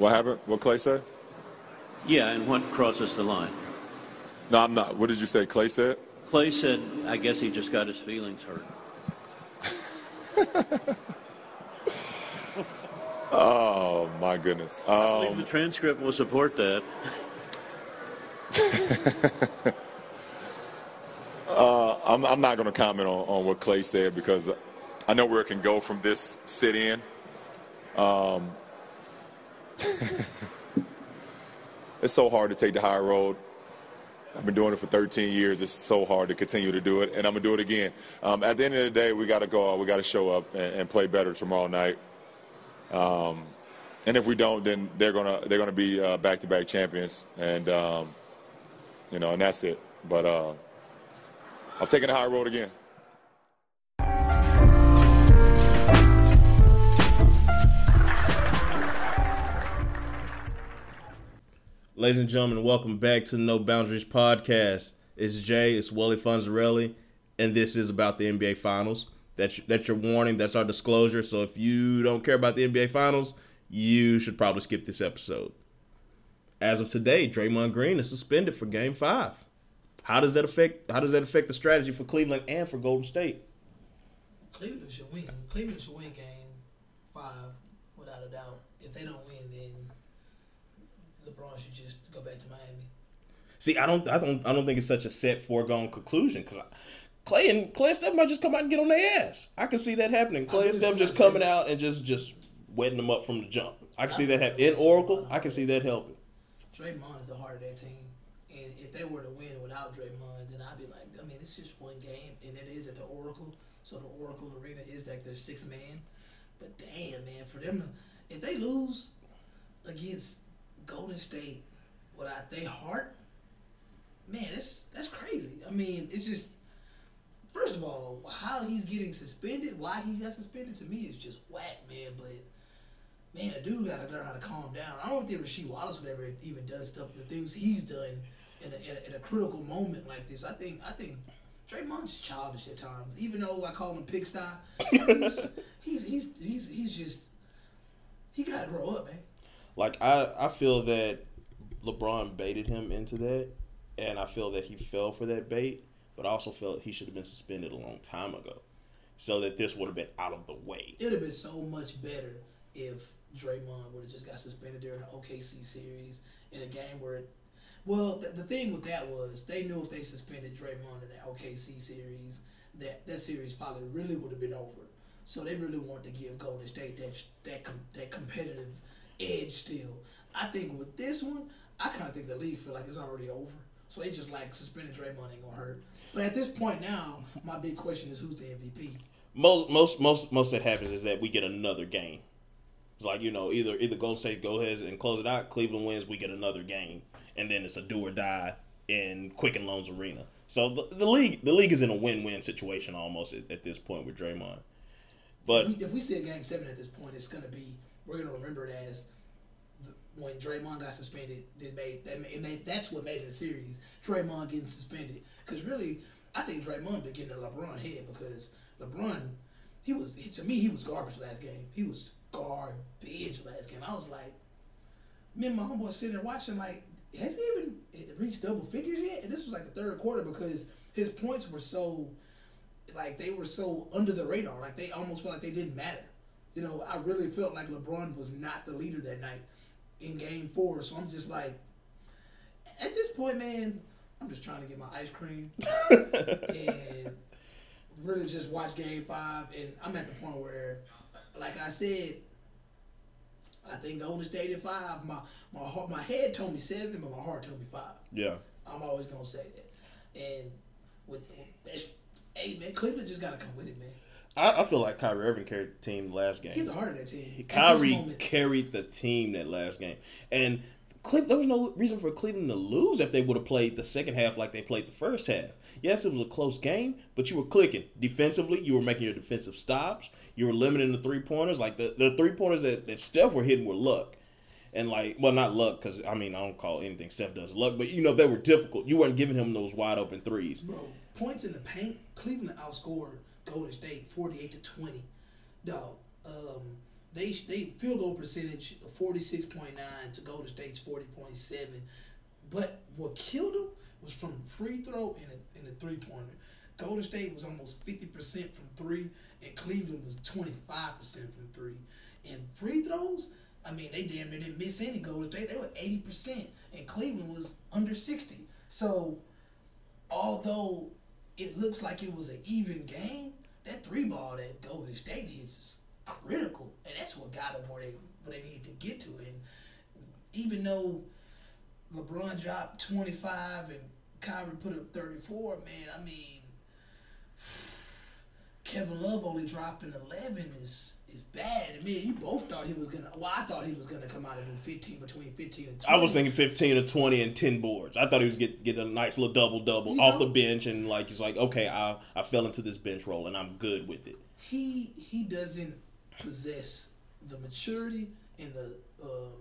What happened? What Clay said? Yeah, and what crosses the line? No, I'm not. What did you say? Clay said? Clay said, I guess he just got his feelings hurt. Oh my goodness. I believe Um, the transcript will support that. uh, I'm, I'm not going to comment on, on what Clay said because I know where it can go from this sit in. Um, it's so hard to take the high road. I've been doing it for 13 years. It's so hard to continue to do it, and I'm gonna do it again. Um, at the end of the day, we got to go out. We got to show up and, and play better tomorrow night. Um, and if we don't, then they're gonna they're gonna be uh, back-to-back champions, and um, you know, and that's it. But uh, I'm taking the high road again. Ladies and gentlemen, welcome back to the No Boundaries podcast. It's Jay, it's Wally Funzarelli, and this is about the NBA Finals. That's that's your warning. That's our disclosure. So if you don't care about the NBA Finals, you should probably skip this episode. As of today, Draymond Green is suspended for Game Five. How does that affect? How does that affect the strategy for Cleveland and for Golden State? Cleveland should win. Cleveland should win game five without a doubt. If they don't win, then LeBron should just go back to Miami. See, I don't, I don't, I don't think it's such a set foregone conclusion because Clay and Clay and Steph might just come out and get on their ass. I can see that happening. Clay and Steph just coming out and just just wetting them up from the jump. I can see that happen in Oracle. I can see that helping. Draymond is the heart of that team, and if they were to win without Draymond, then I'd be like, I mean, it's just one game, and it is at the Oracle, so the Oracle Arena is like their six man. But damn, man, for them, to, if they lose against Golden State without their heart, man, that's that's crazy. I mean, it's just. First of all, how he's getting suspended, why he got suspended to me is just whack, man. But man, a dude gotta learn how to calm down. I don't think Rasheed Wallace would ever even done stuff, the things he's done in a, in a, in a critical moment like this. I think I think Draymond's childish at times. Even though I call him pigsty, he's he's he's he's, he's just he gotta grow up, man. Like I, I feel that LeBron baited him into that, and I feel that he fell for that bait. But I also felt he should have been suspended a long time ago, so that this would have been out of the way. It'd have been so much better if Draymond would have just got suspended during the OKC series in a game where, it, well, the, the thing with that was they knew if they suspended Draymond in the OKC series, that that series probably really would have been over. So they really wanted to give Golden State that that that competitive edge still. I think with this one, I kind of think the league feel like it's already over. So they just like suspending Draymond ain't gonna hurt. But at this point now, my big question is who's the MVP? Most, most, most, most that happens is that we get another game. It's like you know, either either Golden State go ahead and close it out. Cleveland wins, we get another game, and then it's a do or die in Quicken Loans Arena. So the, the league, the league is in a win-win situation almost at, at this point with Draymond. But if we, if we see a game seven at this point, it's gonna be we're gonna remember it as when Draymond got suspended. It made that made, that's what made it a series. Draymond getting suspended because really, I think Draymond been getting to LeBron head because LeBron, he was he, to me he was garbage last game. He was garbage last game. I was like, me and my homeboy sitting there watching like, has he even reached double figures yet? And this was like the third quarter because his points were so like they were so under the radar. Like they almost felt like they didn't matter. You know, I really felt like LeBron was not the leader that night in game four. So I'm just like at this point, man, I'm just trying to get my ice cream and really just watch game five. And I'm at the point where, like I said, I think Golden State at five. My my heart, my head told me seven, but my heart told me five. yeah, I'm always gonna say that. And with, with that, hey man, Cleveland just gotta come with it, man. I, I feel like Kyrie Irving carried the team last game. He's the heart of that team. Kyrie carried the team that last game, and Cle- there was no reason for Cleveland to lose if they would have played the second half like they played the first half. Yes, it was a close game, but you were clicking defensively. You were making your defensive stops. You were limiting the three pointers. Like the, the three pointers that, that Steph were hitting were luck, and like well not luck because I mean I don't call anything Steph does luck, but you know they were difficult. You weren't giving him those wide open threes. bro, points in the paint. Cleveland outscored Golden State 48 to 20. Dog, um, they they field goal percentage of forty six point nine to Golden State's forty point seven, but what killed them was from free throw and a, and a three pointer. Golden State was almost fifty percent from three, and Cleveland was twenty five percent from three. And free throws, I mean, they damn near didn't miss any Golden State. They were eighty percent, and Cleveland was under sixty. So, although it looks like it was an even game, that three ball that Golden State hits is critical, and that's what got them where they where they needed to get to. And even though LeBron dropped twenty five and Kyrie put up thirty four, man, I mean, Kevin Love only dropping eleven is is bad. I mean, you both thought he was gonna. Well, I thought he was gonna come out of the fifteen between fifteen and. 20. I was thinking 15 or 20 and 10 boards. I thought he was get get a nice little double double off know- the bench and like he's like, okay, I I fell into this bench role and I'm good with it. he he doesn't possess the maturity and the um,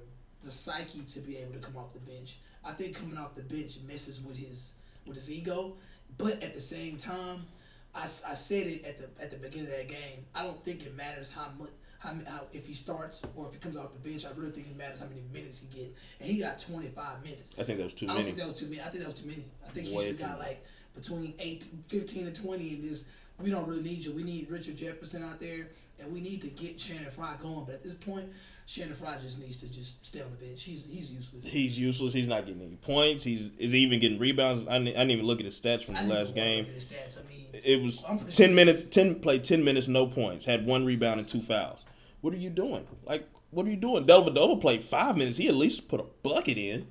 the psyche to be able to come off the bench. I think coming off the bench messes with his with his ego, but at the same time, I, I said it at the at the beginning of that game. I don't think it matters how much. How, how if he starts or if he comes off the bench, I really think it matters how many minutes he gets. And he got 25 minutes. I think that was too I don't many. think that was too many. I think that was too many. I think he Way should have got like between eight, 15 and 20 and just, we don't really need you. We need Richard Jefferson out there and we need to get Channing Frye going. But at this point, Channing Frye just needs to just stay on the bench. He's he's useless. He's useless. He's not getting any points. He's is he even getting rebounds? I didn't, I didn't even look at his stats from the last game. look at his stats. I mean, It was ten sure- minutes. Ten played ten minutes, no points. Had one rebound and two fouls. What are you doing? Like, what are you doing? Dellavedova played five minutes. He at least put a bucket in.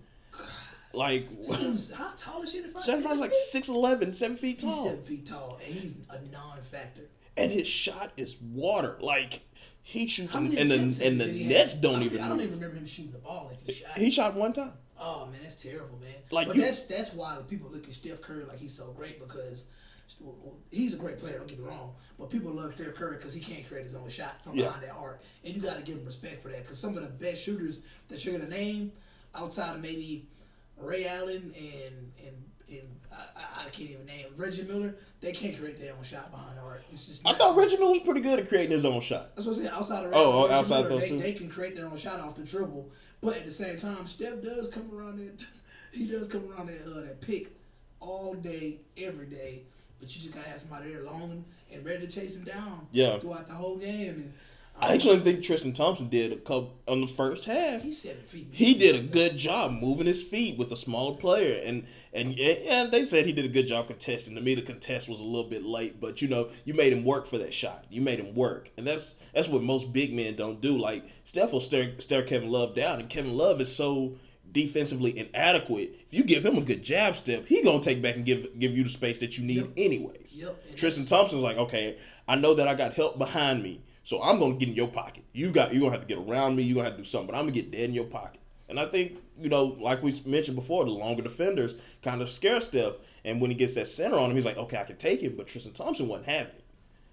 Like, how tall is Channing Frye? Channing Frye's like 6'11", 7 feet He's tall, seven feet tall and he's a non-factor. and his shot is water. Like, he shoots and, many and attempts the and the nets have? don't even I don't even remember him shooting the ball if he shot. He shot one time. Oh man, that's terrible, man. Like, but you- that's that's why people look at Steph Curry like he's so great because he's a great player. Don't get me wrong, but people love Steph Curry because he can't create his own shot from Yeah. behind that arc, and you got to give him respect for that. Because some of the best shooters that you're gonna name, outside of maybe Ray Allen and and I, I, can't even name Reggie Miller, they can't create their own shot behind the arc. It's just I thought Reggie Miller was pretty good at creating his own shot. that's what I'm saying. Outside of Oh, oh, Reggie outside Miller, those they, two? they can create their own shot off the dribble. But at the same time, Steph does come around that. He does come around that uh, that pick all day, every day. But you just gotta have somebody there long and ready to chase him down. Yeah. Throughout the whole game, and I actually think Tristan Thompson did a couple on the first half. he's seven feet. He did a good job moving his feet with a small player, and and yeah, they said he did a good job contesting. To me, the contest was a little bit late, but you know, you made him work for that shot. You made him work, and that's that's what most big men don't do. Like Steph will stare stare Kevin Love down, and Kevin Love is so defensively inadequate. If you give him a good jab step, he gonna take back and give give you the space that you need Yep. anyways. Yep, Tristan Thompson's like, okay, I know that I got help behind me, so I'm gonna get in your pocket. You got you're gonna have to get around me. You're gonna have to do something, but I'm gonna get dead in your pocket. And I think you know, like we mentioned before, the longer defenders kind of scare Steph, and when he gets that center on him, he's like, okay, I can take him. But Tristan Thompson wasn't having it.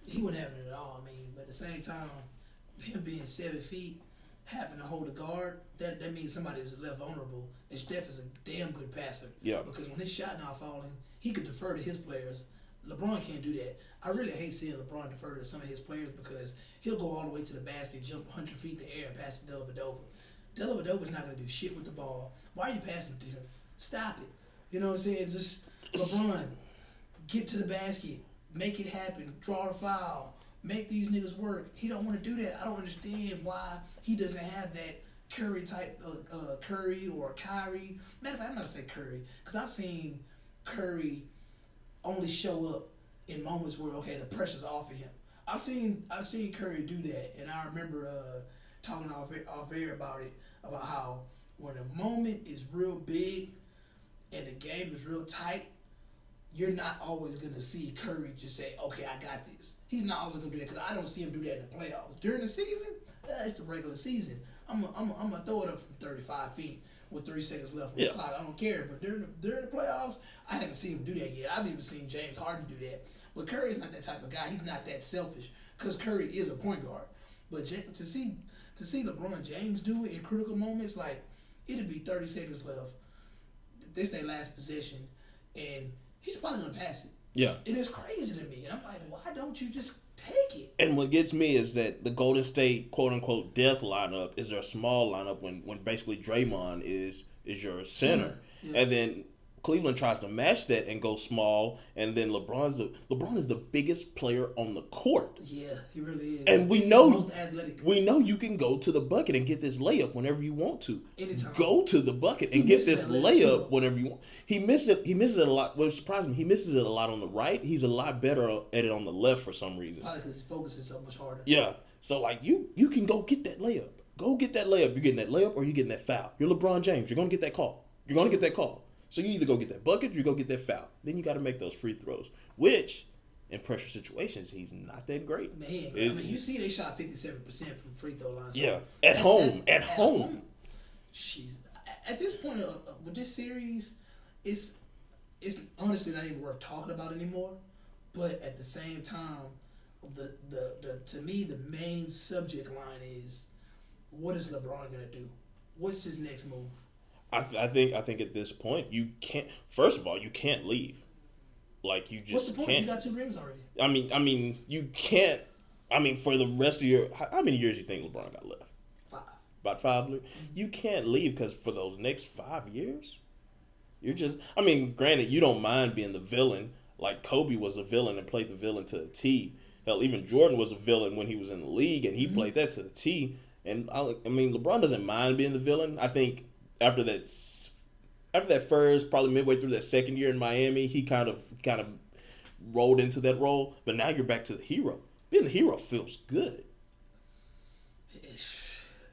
he wouldn't have it at all. I mean, but at the same time, him being seven feet, having to hold a guard, that, that means somebody is left vulnerable. And Steph is a damn good passer. Yeah. Because when his shot not falling, he could defer to his players. LeBron can't do that. I really hate seeing LeBron defer to some of his players because he'll go all the way to the basket, jump 100 feet in the air, and pass to Dellavedova. Dellavedova's not going to do shit with the ball. Why are you passing to him? Stop it. You know what I'm saying? Just LeBron, get to the basket, make it happen, draw the foul, make these niggas work. He don't want to do that. I don't understand why he doesn't have that Curry type, uh, uh, Curry or Kyrie. Matter of fact, I'm not gonna say Curry because I've seen Curry only show up in moments where okay the pressure's off of him. I've seen I've seen Curry do that, and I remember uh, talking off air, off air about it about how when a moment is real big and the game is real tight, you're not always gonna see Curry just say, "Okay, I got this." He's not always gonna do that because I don't see him do that in the playoffs. During the season, it's the regular season. I'm gonna I'm I'm throw it up from 35 feet with three seconds left on Yeah. the clock. I don't care. But during the, during the playoffs, I haven't seen him do that yet. I've even seen James Harden do that. But Curry's not that type of guy. He's not that selfish because Curry is a point guard. But to see to see LeBron James do it in critical moments, like it'd be 30 seconds left. This their last possession, and he's probably gonna pass it. Yeah. It is crazy to me, and I'm like, why don't you just take it? And what gets me is that the Golden State quote unquote death lineup is their small lineup when when basically Draymond is is your center, Center, yeah. and then Cleveland tries to match that and go small, and then LeBron's the LeBron is the biggest player on the court. Yeah, he really is. And we He's know the most athletic. we know you can go to the bucket and get this layup whenever you want to. Anytime. Go to the bucket and He get this layup, layup too. whenever you want. He misses it. He misses it a lot. What surprised me, he misses it a lot on the right. He's a lot better at it on the left for some reason. Probably because his focus is so much harder. Yeah. So like you you can go get that layup. Go get that layup. You're getting that layup or you're getting that foul. You're LeBron James. You're gonna get that call. You're gonna get that call. So you either go get that bucket or you go get that foul. Then you got to make those free throws, which in pressure situations he's not that great. Man, I mean, you see they shot 57% from free throw line. So Yeah, at home, at home. Jeez. At this point uh, uh, with this series, it's it's honestly not even worth talking about anymore. But at the same time, the, the, the to me the main subject line is what is LeBron gonna do? What's his next move? I, th- I think I think at this point you can't. First of all, you can't leave. Like you What's just the point? can't. You got two rings already. I mean, I mean, you can't. I mean, for the rest of your, how, how many years you think LeBron got left? Five. About five. li- mm-hmm. You can't leave because for those next five years, you're just. I mean, granted, you don't mind being the villain. Like Kobe was a villain and played the villain to a T. Hell, even Jordan was a villain when he was in the league and he mm-hmm. played that to the T. And I, I mean, LeBron doesn't mind being the villain. I think after that, after that first, probably midway through that second year in Miami, he kind of kind of rolled into that role. But now you're back to the hero. Being the hero feels good.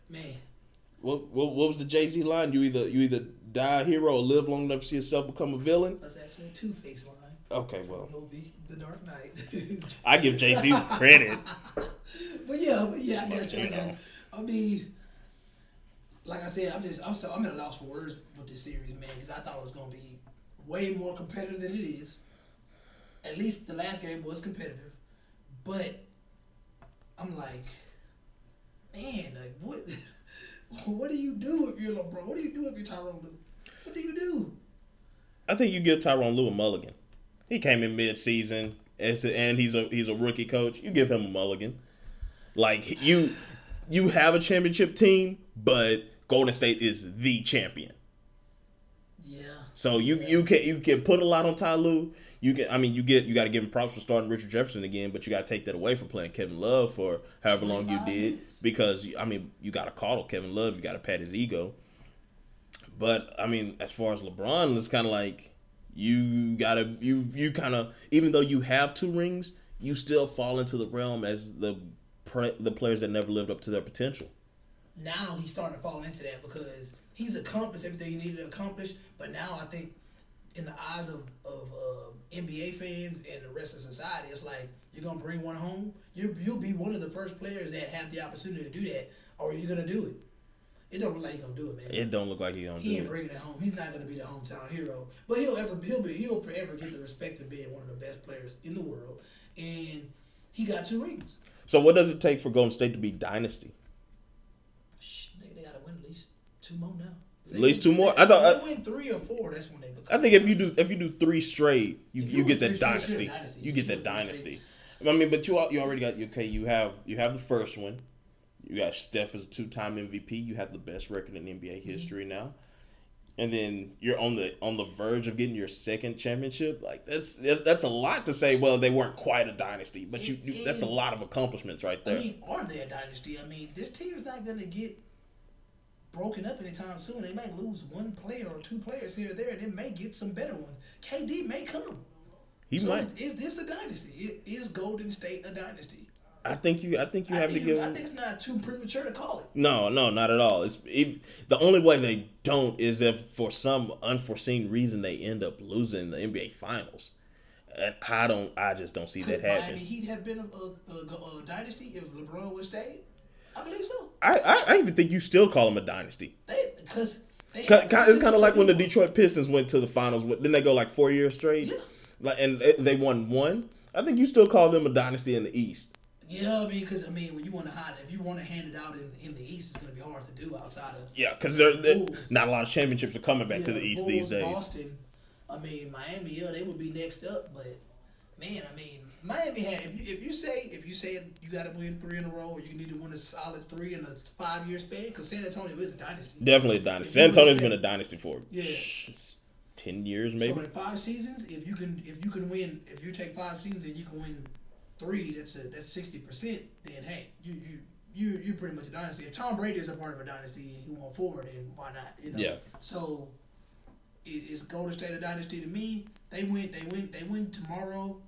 Man, What, what, what was the Jay Z line? You either you either die a hero or live long enough to see yourself become a villain. that's actually a two face line. Okay, well, the movie The Dark Knight. I give Jay Z credit. But yeah, but yeah, I got you. I, You got know. you. I mean, like I said, I'm just I'm so I'm at a loss for words with this series, man, because I thought it was gonna be way more competitive than it is. At least the last game was competitive, but I'm like, man, like what? What do you do if you're LeBron? What do you do if you're Tyronn Lue? What do you do? I think you give Tyronn Lue a mulligan. He came in mid season and he's a he's a rookie coach. You give him a mulligan. Like you you have a championship team, but Golden State is the champion. Yeah. So you you can you can put a lot on Ty Lue. You can I mean you get you got to give him props for starting Richard Jefferson again, but you got to take that away from playing Kevin Love for however long you did minutes. because I mean you got to coddle Kevin Love, you got to pat his ego. But I mean as far as LeBron, it's kind of like you got to you you kind of even though you have two rings, you still fall into the realm as the pre, the players that never lived up to their potential. Now he's starting to fall into that because he's accomplished everything he needed to accomplish. But now I think, in the eyes of of uh, NBA fans and the rest of society, it's like you're gonna bring one home. You you'll be one of the first players that have the opportunity to do that, or you're gonna do it. It don't look like he's gonna do it, man. It don't look like he gonna he do ain't it. bringing it home. He's not gonna be the hometown hero, but he'll ever he'll be he'll forever get the respect of being one of the best players in the world. And he got two rings. So what does it take for Golden State to be dynasty? Shh, they, they gotta win at least two more now. At least two more? I thought- if win three or four. That's when they become. I think if you do if you do three straight, you, you, you get that dynasty. dynasty. You get that dynasty. I mean, but you al- you already got okay. You have you have the first one. You got Steph as a two time MVP. You have the best record in NBA Mm-hmm. history now, and then you're on the on the verge of getting your second championship. Like that's that's a lot to say. Well, they weren't quite a dynasty, but you, you that's a lot of accomplishments right there. I mean, are they a dynasty? I mean, this team is not gonna get broken up anytime soon. They might lose one player or two players here or there. And they may get some better ones. KD may come. he so might. is, is this a dynasty? Is Golden State a dynasty? I think you. I think you have to give. I think it's not too premature to call it. No, no, not at all. It's if, the only way they don't is if for some unforeseen reason they end up losing the NBA Finals. And I don't. I just don't see that Could Miami happening. Heat have been a, a, a, a dynasty if LeBron would stay? I believe so. I, I, I even think you still call them a dynasty. They because they Ki- have ki- It's kind of like when the. Detroit Pistons went to the finals. Didn't they go like four years straight? Yeah. Like, and they- won one. I think you still call them a dynasty in the East. Yeah, I mean, because I mean, when you want to hide, if you want to hand it out in, in the East, it's going to be hard to do outside of Yeah, because they're- not a lot of championships are coming back to the East Bulls, these days. Boston, I mean, Miami, yeah, they would be next up, but man, I mean, Miami had. If you, if you say if you say you got to win three in a row, or you need to win a solid three in a five year span, because San Antonio is a dynasty. Definitely a dynasty. San Antonio's been a dynasty for Yeah. ten years, So maybe. in five seasons, if you can if you can win, if you take five seasons and you can win three, that's a that's sixty percent. Then hey, you you. You you pretty much a dynasty. If Tom Brady is a part of a dynasty and he won four, then why not? You know. Yeah. So, it, it's Golden State a dynasty to me. They win. They win. They win tomorrow.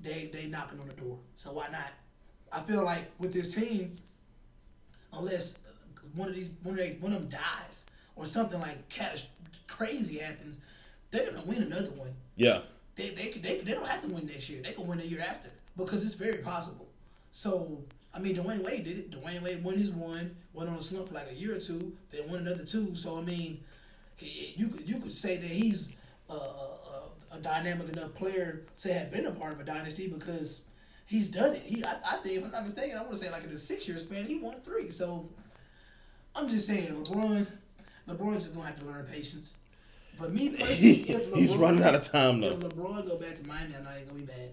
They they knocking on the door. So why not? I feel like with this team, unless one of these one of, they, one of them dies or something like catas- crazy happens, they're gonna win another one. Yeah. They they could- they, they don't have to win next year. They can win the year after because it's very possible. So I mean, Dwyane Wade did it. Dwyane Wade won his one, went on a slump for like a year or two, then won another two. So I mean, you could you could say that he's a, a, dynamic enough player to have been a part of a dynasty because he's done it. He I, I think if I'm not mistaken, I want to say like in a six year span, he won three. So I'm just saying, LeBron, LeBron's just gonna have to learn patience. But me personally, if LeBron, He's running out of time if though. LeBron go back to Miami, I'm not even gonna be mad.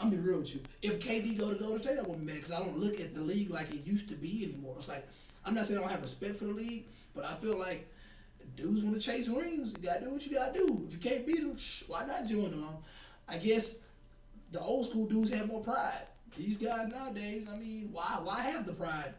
I'm gonna be real with you. If KD go to Golden State, I won't be mad because I don't look at the league like it used to be anymore. It's like I'm not saying I don't have respect for the league, but I feel like dudes want to chase rings. You gotta do what you gotta do. If you can't beat them, shh, why not join them? I guess the old school dudes have more pride. These guys nowadays, I mean, why why have the pride?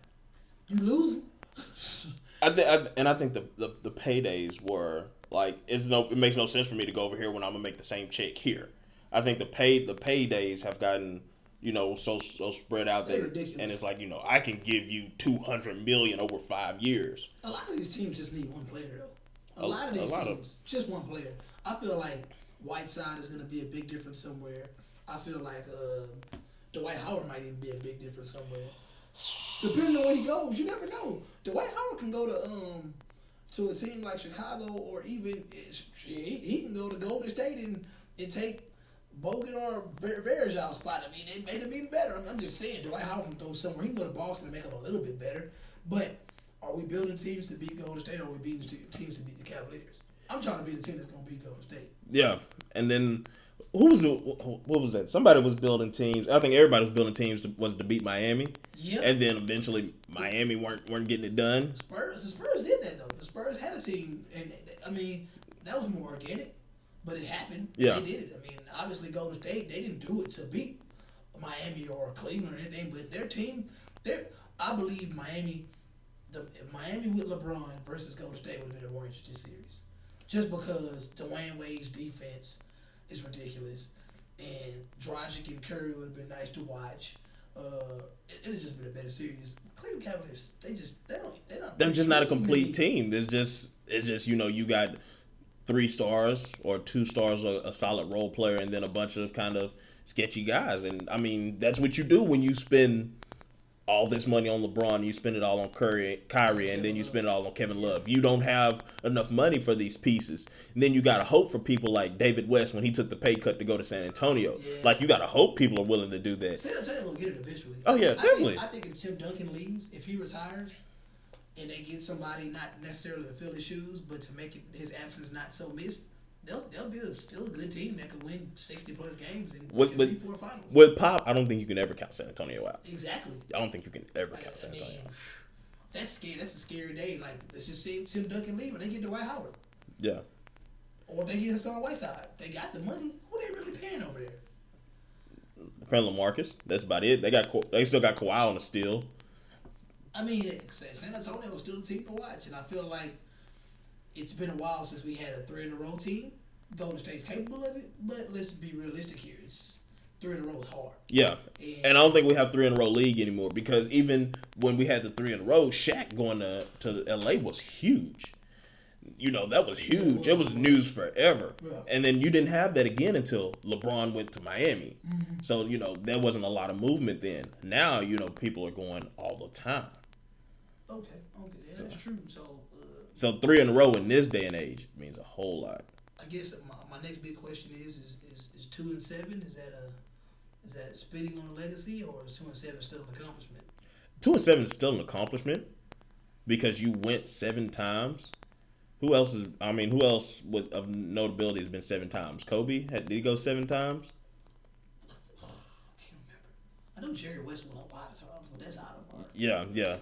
You losing. I, th- I and I think the, the the paydays were like it's no it makes no sense for me to go over here when I'm gonna make the same check here. I think the pay the paydays have gotten you know so so spread out that and it's like you know I can give you two hundred million over five years. A lot of these teams just need one player though. A, A- lot of these lot of- teams, just one player. I feel like Whiteside is going to be a big difference somewhere. I feel like uh, Dwight Howard might even be a big difference somewhere. Depending on where he goes, you never know. Dwight Howard can go to um to a team like Chicago, or even he, he can go to Golden State and, and take Bogut or Ver- spot. I mean, they make him even better. I mean, I'm just saying, Dwight Howard can go somewhere. He can go to Boston and make him a little bit better. But are we building teams to beat Golden State, or are we beating teams to beat the Cavaliers? I'm trying to be the team that's going to beat Golden State. Yeah, and then who was the wh- what was that? Somebody was building teams. I think everybody was building teams to, was to beat Miami. Yeah. And then eventually Miami weren't weren't getting it done. Spurs, the Spurs did that though. The Spurs had a team, and I mean that was more organic, but it happened. Yeah. they did it. I mean, obviously Golden State they didn't do it to beat Miami or Cleveland or anything, but their team, their I believe Miami, the Miami with LeBron versus Golden State would have been a more interesting series, just because Dwyane Wade's defense is ridiculous, and Dragic and Curry would have been nice to watch. Uh, it, has just been a better series. Cleveland Cavaliers, they just they don't they don't. They're just not a complete team. It's just it's just you know you got three stars or two stars, a, a solid role player, and then a bunch of kind of sketchy guys. And I mean that's what you do when you spend all this money on LeBron. You spend it all on Curry, Kyrie, and then you spend it all on Kevin Love. You don't have enough money for these pieces. And then you got to hope for people like David West when he took the pay cut to go to San Antonio. Yeah. Like you got to hope people are willing to do that. San Antonio will get it eventually. Oh, yeah, I definitely. Think, I think if Tim Duncan leaves, if he retires, and they get somebody not necessarily to fill his shoes, but to make it, his absence not so missed, they'll they'll be a, still a good team that could win sixty plus games and With- four finals. With Pop, I don't think you can ever count San Antonio out. exactly. I don't think you can ever Like, count San mean, Antonio. out. that's scary. That's a scary day. Like let's just see Tim Duncan leave and they get Dwight Howard, Yeah. or they get Hassan Whiteside. They got the money. Who they really paying over there? Quentin Lamarcus. That's about it. They got they still got Kawhi on the steal. I mean, San Antonio was still a team to watch, and I feel like it's been a while since we had a three in a row team. Golden State's capable of it, but let's be realistic here. It's three in a row is hard. Yeah. Yeah. And I don't think we have three in a row league anymore because even when we had the three in a row, Shaq going to, to LA was huge. You know, that was huge. It was news forever. Yeah. And then you didn't have that again until LeBron went to Miami. Mm-hmm. So, you know, there wasn't a lot of movement then. Now, you know, people are going all the time. Okay, okay, yeah, that's true. So So three in a row in this day and age means a whole lot. I guess my, my next big question is, is is is two and seven? Is that a is that spitting on a legacy, or is two and seven still an accomplishment? Two and seven is still an accomplishment because you went seven times. Who else is? I mean, who else with of notability has been seven times? Kobe had, did he go seven times? I can't remember. I know Jerry West won a lot of times, but that's out of our. Yeah, yeah.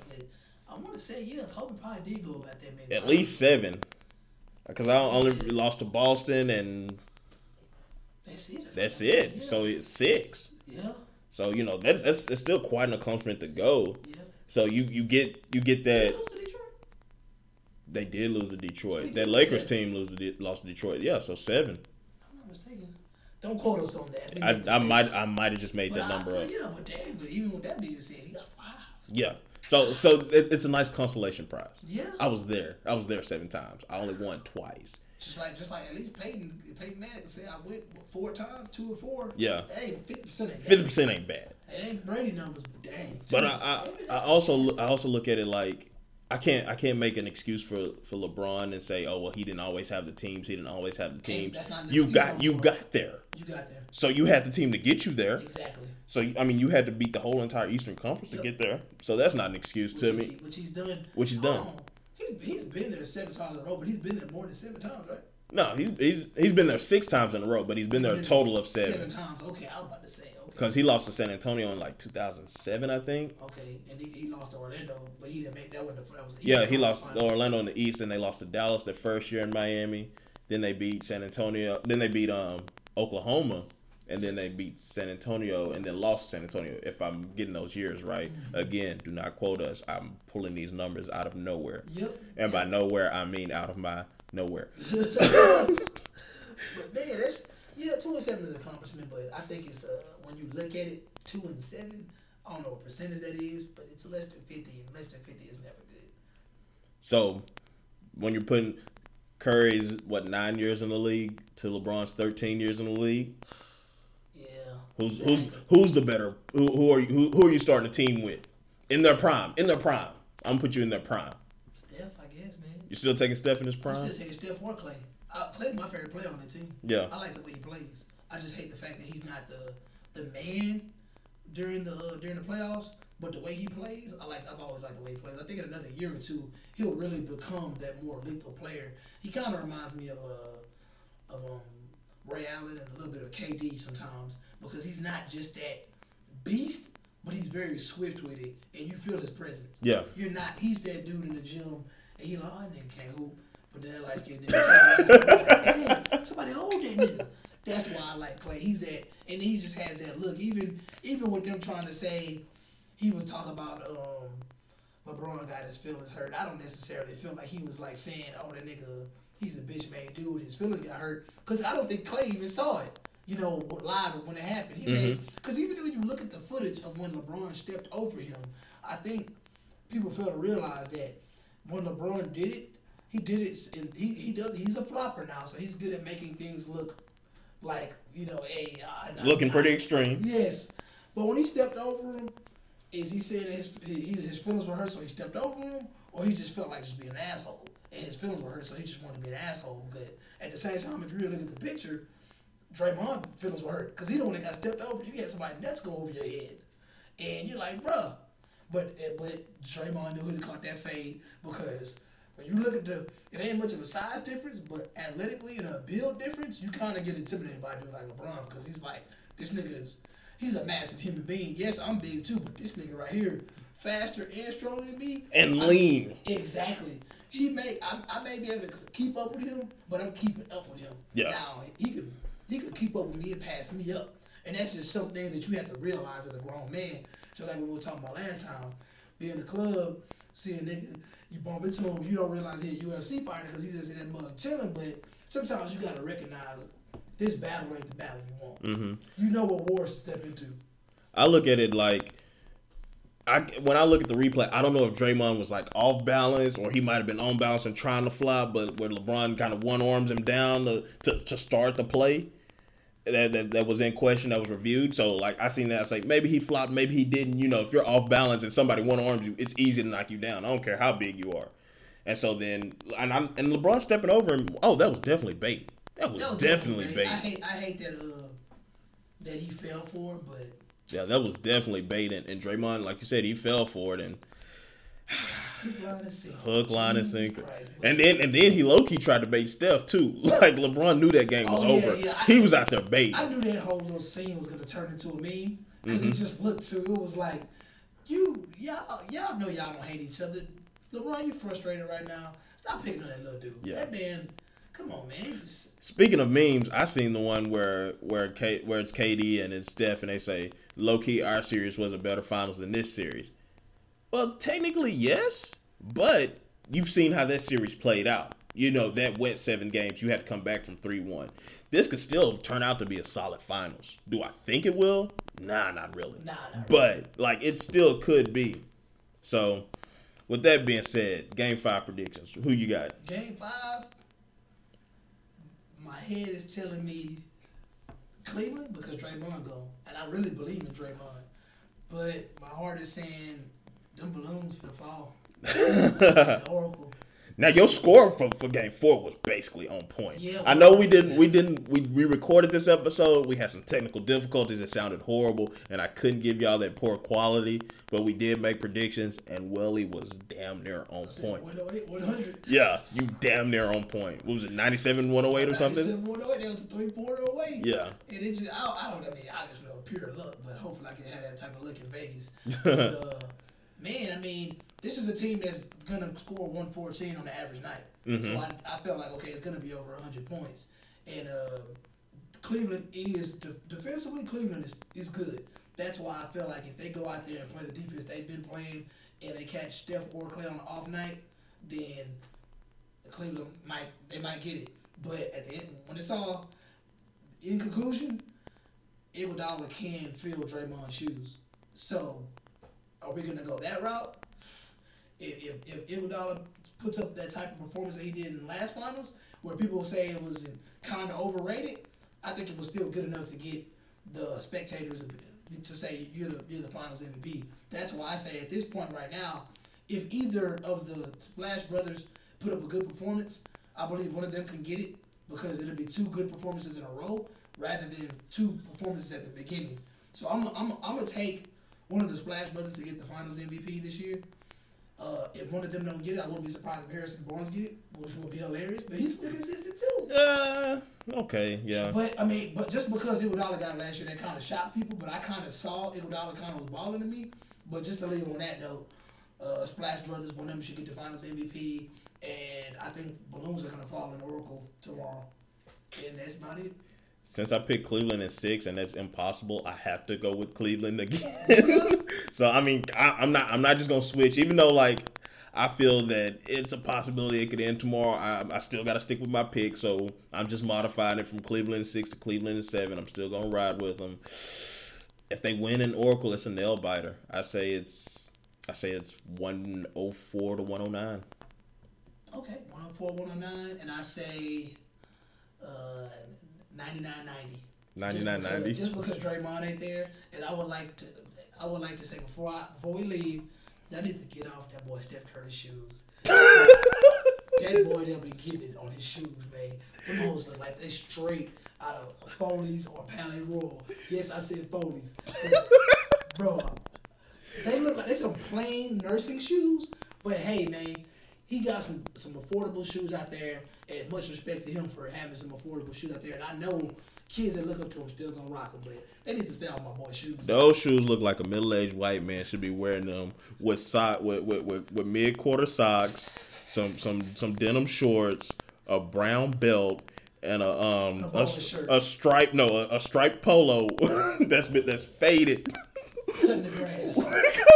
I want to say, yeah, Kobe probably did go about that many. At times. least seven. Because I only lost to Boston, and That's it. that's Yeah. it. So it's six. Yeah, So you know that's that's it's still quite an accomplishment to go. yeah. So you you get you get that they lose to Detroit? they did lose to Detroit. They That Lakers seven. team lose to De- lost to Detroit. Yeah, so seven. I'm not mistaken. Don't quote us on that. I, I might. I might have just made But that I- number up. Yeah, but damn, but even with that being said, he got five. Yeah. So so it, it's a nice consolation prize. Yeah. I was there. I was there seven times. I only won twice. Just like, just like at least Peyton, Peyton Manning say I went four times, two or four. Yeah. Hey, fifty percent ain't fifty percent ain't bad. It ain't Brady numbers, but dang. But I, I, I also look- I also look at it like I can't I can't make an excuse for for LeBron and say oh well he didn't always have the teams he didn't always have the teams you got you got there you got there so you had the team to get you there exactly. so I mean you had to beat the whole entire Eastern Conference to get there so that's not an excuse to me which he's done. Which he's done. on. He's, he's been there seven times in a row, but he's been there more than seven times, right? no he's he's he's been there six times in a row but he's been there a total of Seven seven times. Okay, I was about to say. Because he lost to San Antonio in like 2007 I think Okay, and he, he lost to Orlando, but he didn't make that one. The, that was the Yeah, he lost Finals. Orlando in the East, and they lost to Dallas the first year in Miami. Then they beat San Antonio. Then they beat um Oklahoma, and then they beat San Antonio, and then lost to San Antonio. If I'm getting those years right, again, do not quote us. I'm pulling these numbers out of nowhere, Yep. and by nowhere I mean out of my nowhere. But man, that's yeah, two and seven is an accomplishment. But I think it's uh, when you look at it, two and seven. I don't know what percentage that is, but it's less than fifty, and less than fifty is never good. So when you're putting Curry's what nine years in the league to LeBron's 13 years in the league, Yeah. Who's who's who's the better? Who, who are you? Who, who are you starting a team with? In their prime. In their prime. I'm gonna put you in their prime. Steph, I guess, man. You still taking Steph in his I'm prime? still taking Steph or Clay. I, Clay's my favorite player on the team. Yeah. I like the way he plays. I just hate the fact that he's not the the man during the uh, during the playoffs. But the way he plays, I like. I've always liked the way he plays. I think in another year or two, he'll really become that more lethal player. He kind of reminds me of uh, of um, Ray Allen and a little bit of KD sometimes because he's not just that beast, but he's very swift with it, and you feel his presence. Yeah. You're not. He's that dude in the gym, and he like, oh, that nigga can't hoop. But then that light skinned nigga, can't like, somebody hold that nigga. That's why I like Clay. He's that, and he just has that look. Even even with them trying to say, he was talking about um, LeBron got his feelings hurt. I don't necessarily feel like he was like saying, oh, that nigga, he's a bitch made dude. His feelings got hurt because I don't think Clay even saw it. You know, live when it happened. He made because even when you look at the footage of when LeBron stepped over him, I think people fail to realize that when LeBron did it, he did it. And he he does. He's a flopper now, so he's good at making things look like you know, a uh, Looking pretty extreme. Yes, but when he stepped over him, is he said his his feelings were hurt, so he stepped over him, or he just felt like just being an asshole, and his feelings were hurt, so he just wanted to be an asshole. But at the same time, if you really look at the picture, Draymond feelings were hurt because he the one that got stepped over. You had somebody nuts go over your head, and you're like, bruh. But eh, but Draymond knew he caught that fade because when you look at the, it ain't much of a size difference, but athletically and a build difference, you kind of get intimidated by a dude like LeBron because he's like, this nigga is, he's a massive human being. Yes, I'm big too, but this nigga right here, faster and stronger than me. And I- lean. Exactly. He may, I, I may be able to keep up with him, but I'm keeping up with him. Yeah. Now he could, he could keep up with me and pass me up, and that's just something that you have to realize as a grown man. Just like we were talking about last time, being in the club, seeing a nigga, you bump into him, you don't realize he a UFC fighter because he's just in that mug chilling. But sometimes you gotta recognize this battle ain't the battle you want. Mm-hmm. You know what wars to step into. I look at it like I when I look at the replay, I don't know if Draymond was like off balance or he might have been on balance and trying to fly, but where LeBron kind of one arms him down to, to, to start the play. That, that that was in question, that was reviewed. So like I seen that, I was like maybe he flopped, maybe he didn't. You know, if you're off balance and somebody one arms you, it's easy to knock you down. I don't care how big you are. And so then and I'm, and LeBron stepping over him. Oh, that was definitely bait. That was, That was definitely bait. bait. I hate, I hate that uh that he fell for, it, but Yeah, that was definitely bait. And, and Draymond, like you said, he fell for it and hook, line, and sinker. and Jesus sinker. Christ, but- And then and then he low key tried to bait Steph too. Like LeBron knew that game was Oh, yeah, over. yeah, I- he was out there baiting. I knew that whole little scene was gonna turn into a meme because mm-hmm. it just looked too. It was like, you y'all y'all know y'all don't hate each other. LeBron, you frustrated right now. Stop picking on that little dude. Yeah. That man. Come on, man. Speaking of memes, I seen the one where where K, where it's KD and it's Steph, and they say low key our series was a better finals than this series. Well, technically yes, but you've seen how that series played out. You know that went seven games. You had to come back from three one. This could still turn out to be a solid finals. Do I think it will? Nah, not really. Nah, not but really. like it still could be. So, with that being said, game five predictions. Who you got? Game five my head is telling me Cleveland because Draymond gone, and I really believe in Draymond. But my heart is saying them balloons for the fall. Oracle. Now your score for, for game four was basically on point. Yeah, I know we didn't we didn't we, we recorded this episode. We had some technical difficulties. It sounded horrible, and I couldn't give y'all that poor quality. But we did make predictions, and Welly was damn near on point. 108, 100. Yeah, you damn near on point. What was it, 97, 108 or something? 97, 108. That was a three point away. Yeah. And it just I, I don't know, I mean obviously no pure luck, but hopefully I can have that type of luck in Vegas. but, uh, man, I mean this is a team that's gonna score 114 on the average night. Mm-hmm. So I, I felt like okay, it's gonna be over 100 points. And uh, Cleveland is defensively, Cleveland is, is good. That's why I feel like if they go out there and play the defense they've been playing, and they catch Steph or Clay on the off night, then Cleveland might they might get it. But at the end, when it's all in conclusion, Iguodala can fill Draymond's shoes. So, are we gonna go that route? if if, if Iguodala puts up that type of performance that he did in the last finals, where people say it was kind of overrated, I think it was still good enough to get the spectators to say you're the you're the Finals MVP. That's why I say at this point right now, if either of the Splash Brothers put up a good performance, I believe one of them can get it because it'll be two good performances in a row rather than two performances at the beginning. So I'm I'm I'm gonna take one of the Splash Brothers to get the Finals MVP this year. Uh, if one of them don't get it, I wouldn't be surprised if Harrison Barnes get it, which would be hilarious. But he's been consistent too. Uh, okay, yeah. But I mean, but just because Iguodala got it last year, that kind of shocked people. But I kind of saw Iguodala kind of was balling to me. But just to leave on that note, uh, Splash Brothers, one of them should get the Finals MVP, and I think balloons are gonna fall in Oracle tomorrow, and that's about it. Since I picked Cleveland in six, and that's impossible, I have to go with Cleveland again. so I mean, I, am not I'm not just gonna switch, even though like I feel that it's a possibility it could end tomorrow. I, I still got to stick with my pick, so I'm just modifying it from Cleveland six to Cleveland seven. I'm still gonna ride with them. If they win in Oracle, it's a nail biter. I say it's I say it's 104 to 109. Okay, 104 109, and I say uh, 99.90. 99.90. Just because Draymond ain't there, and I would like to, I would like to say before I before we leave, y'all need to get off that boy Steph Curry's shoes. that boy they'll be getting it on his shoes, man. Them hoes look like they straight out of Foley's or Palais Royal. Yes, I said Foley's. Bro, they look like they some plain nursing shoes, but hey, man, he got some some affordable shoes out there and much respect to him for having some affordable shoes out there. And I know kids that look up to him still gonna rock them, but they need to stay on my boy's shoes. Those shoes look like a middle aged white man should be wearing them with sock with with, with, with mid quarter socks, some some some denim shorts, a brown belt. And a um a, a, a stripe no a, a striped polo that's that's faded. Cutting the grass.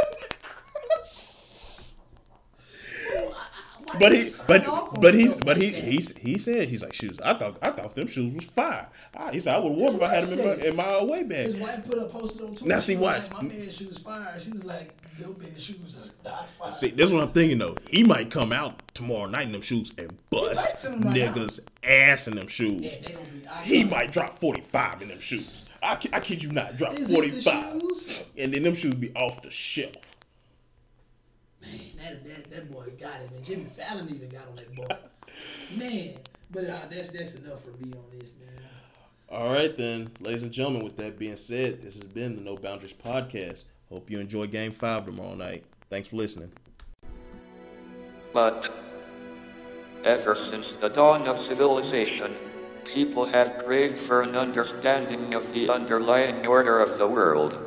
but he, but but he's but he he's he said he's like shoes. I thought I thought them shoes was fire. I, he said I would worn if I had them in my, in my away bag. His wife put a post on Twitter. Now see what like, my man's shoes fire. She was like, "Them man's shoes are not fire." See, this is what I'm thinking though. He might come out tomorrow night in them shoes and bust niggas ass in them shoes. Yeah, be, he might drop 45 in them shoes. I, I kid you not, drop is 45, and then them shoes be off the shelf. Man, that, that, that boy got it, man. Jimmy Fallon even got on that boy. man, but uh, that's that's enough for me on this, man. All right, then, ladies and gentlemen. With that being said, this has been the No Boundaries podcast. Hope you enjoy Game Five tomorrow night. Thanks for listening. But ever since the dawn of civilization, people have craved for an understanding of the underlying order of the world.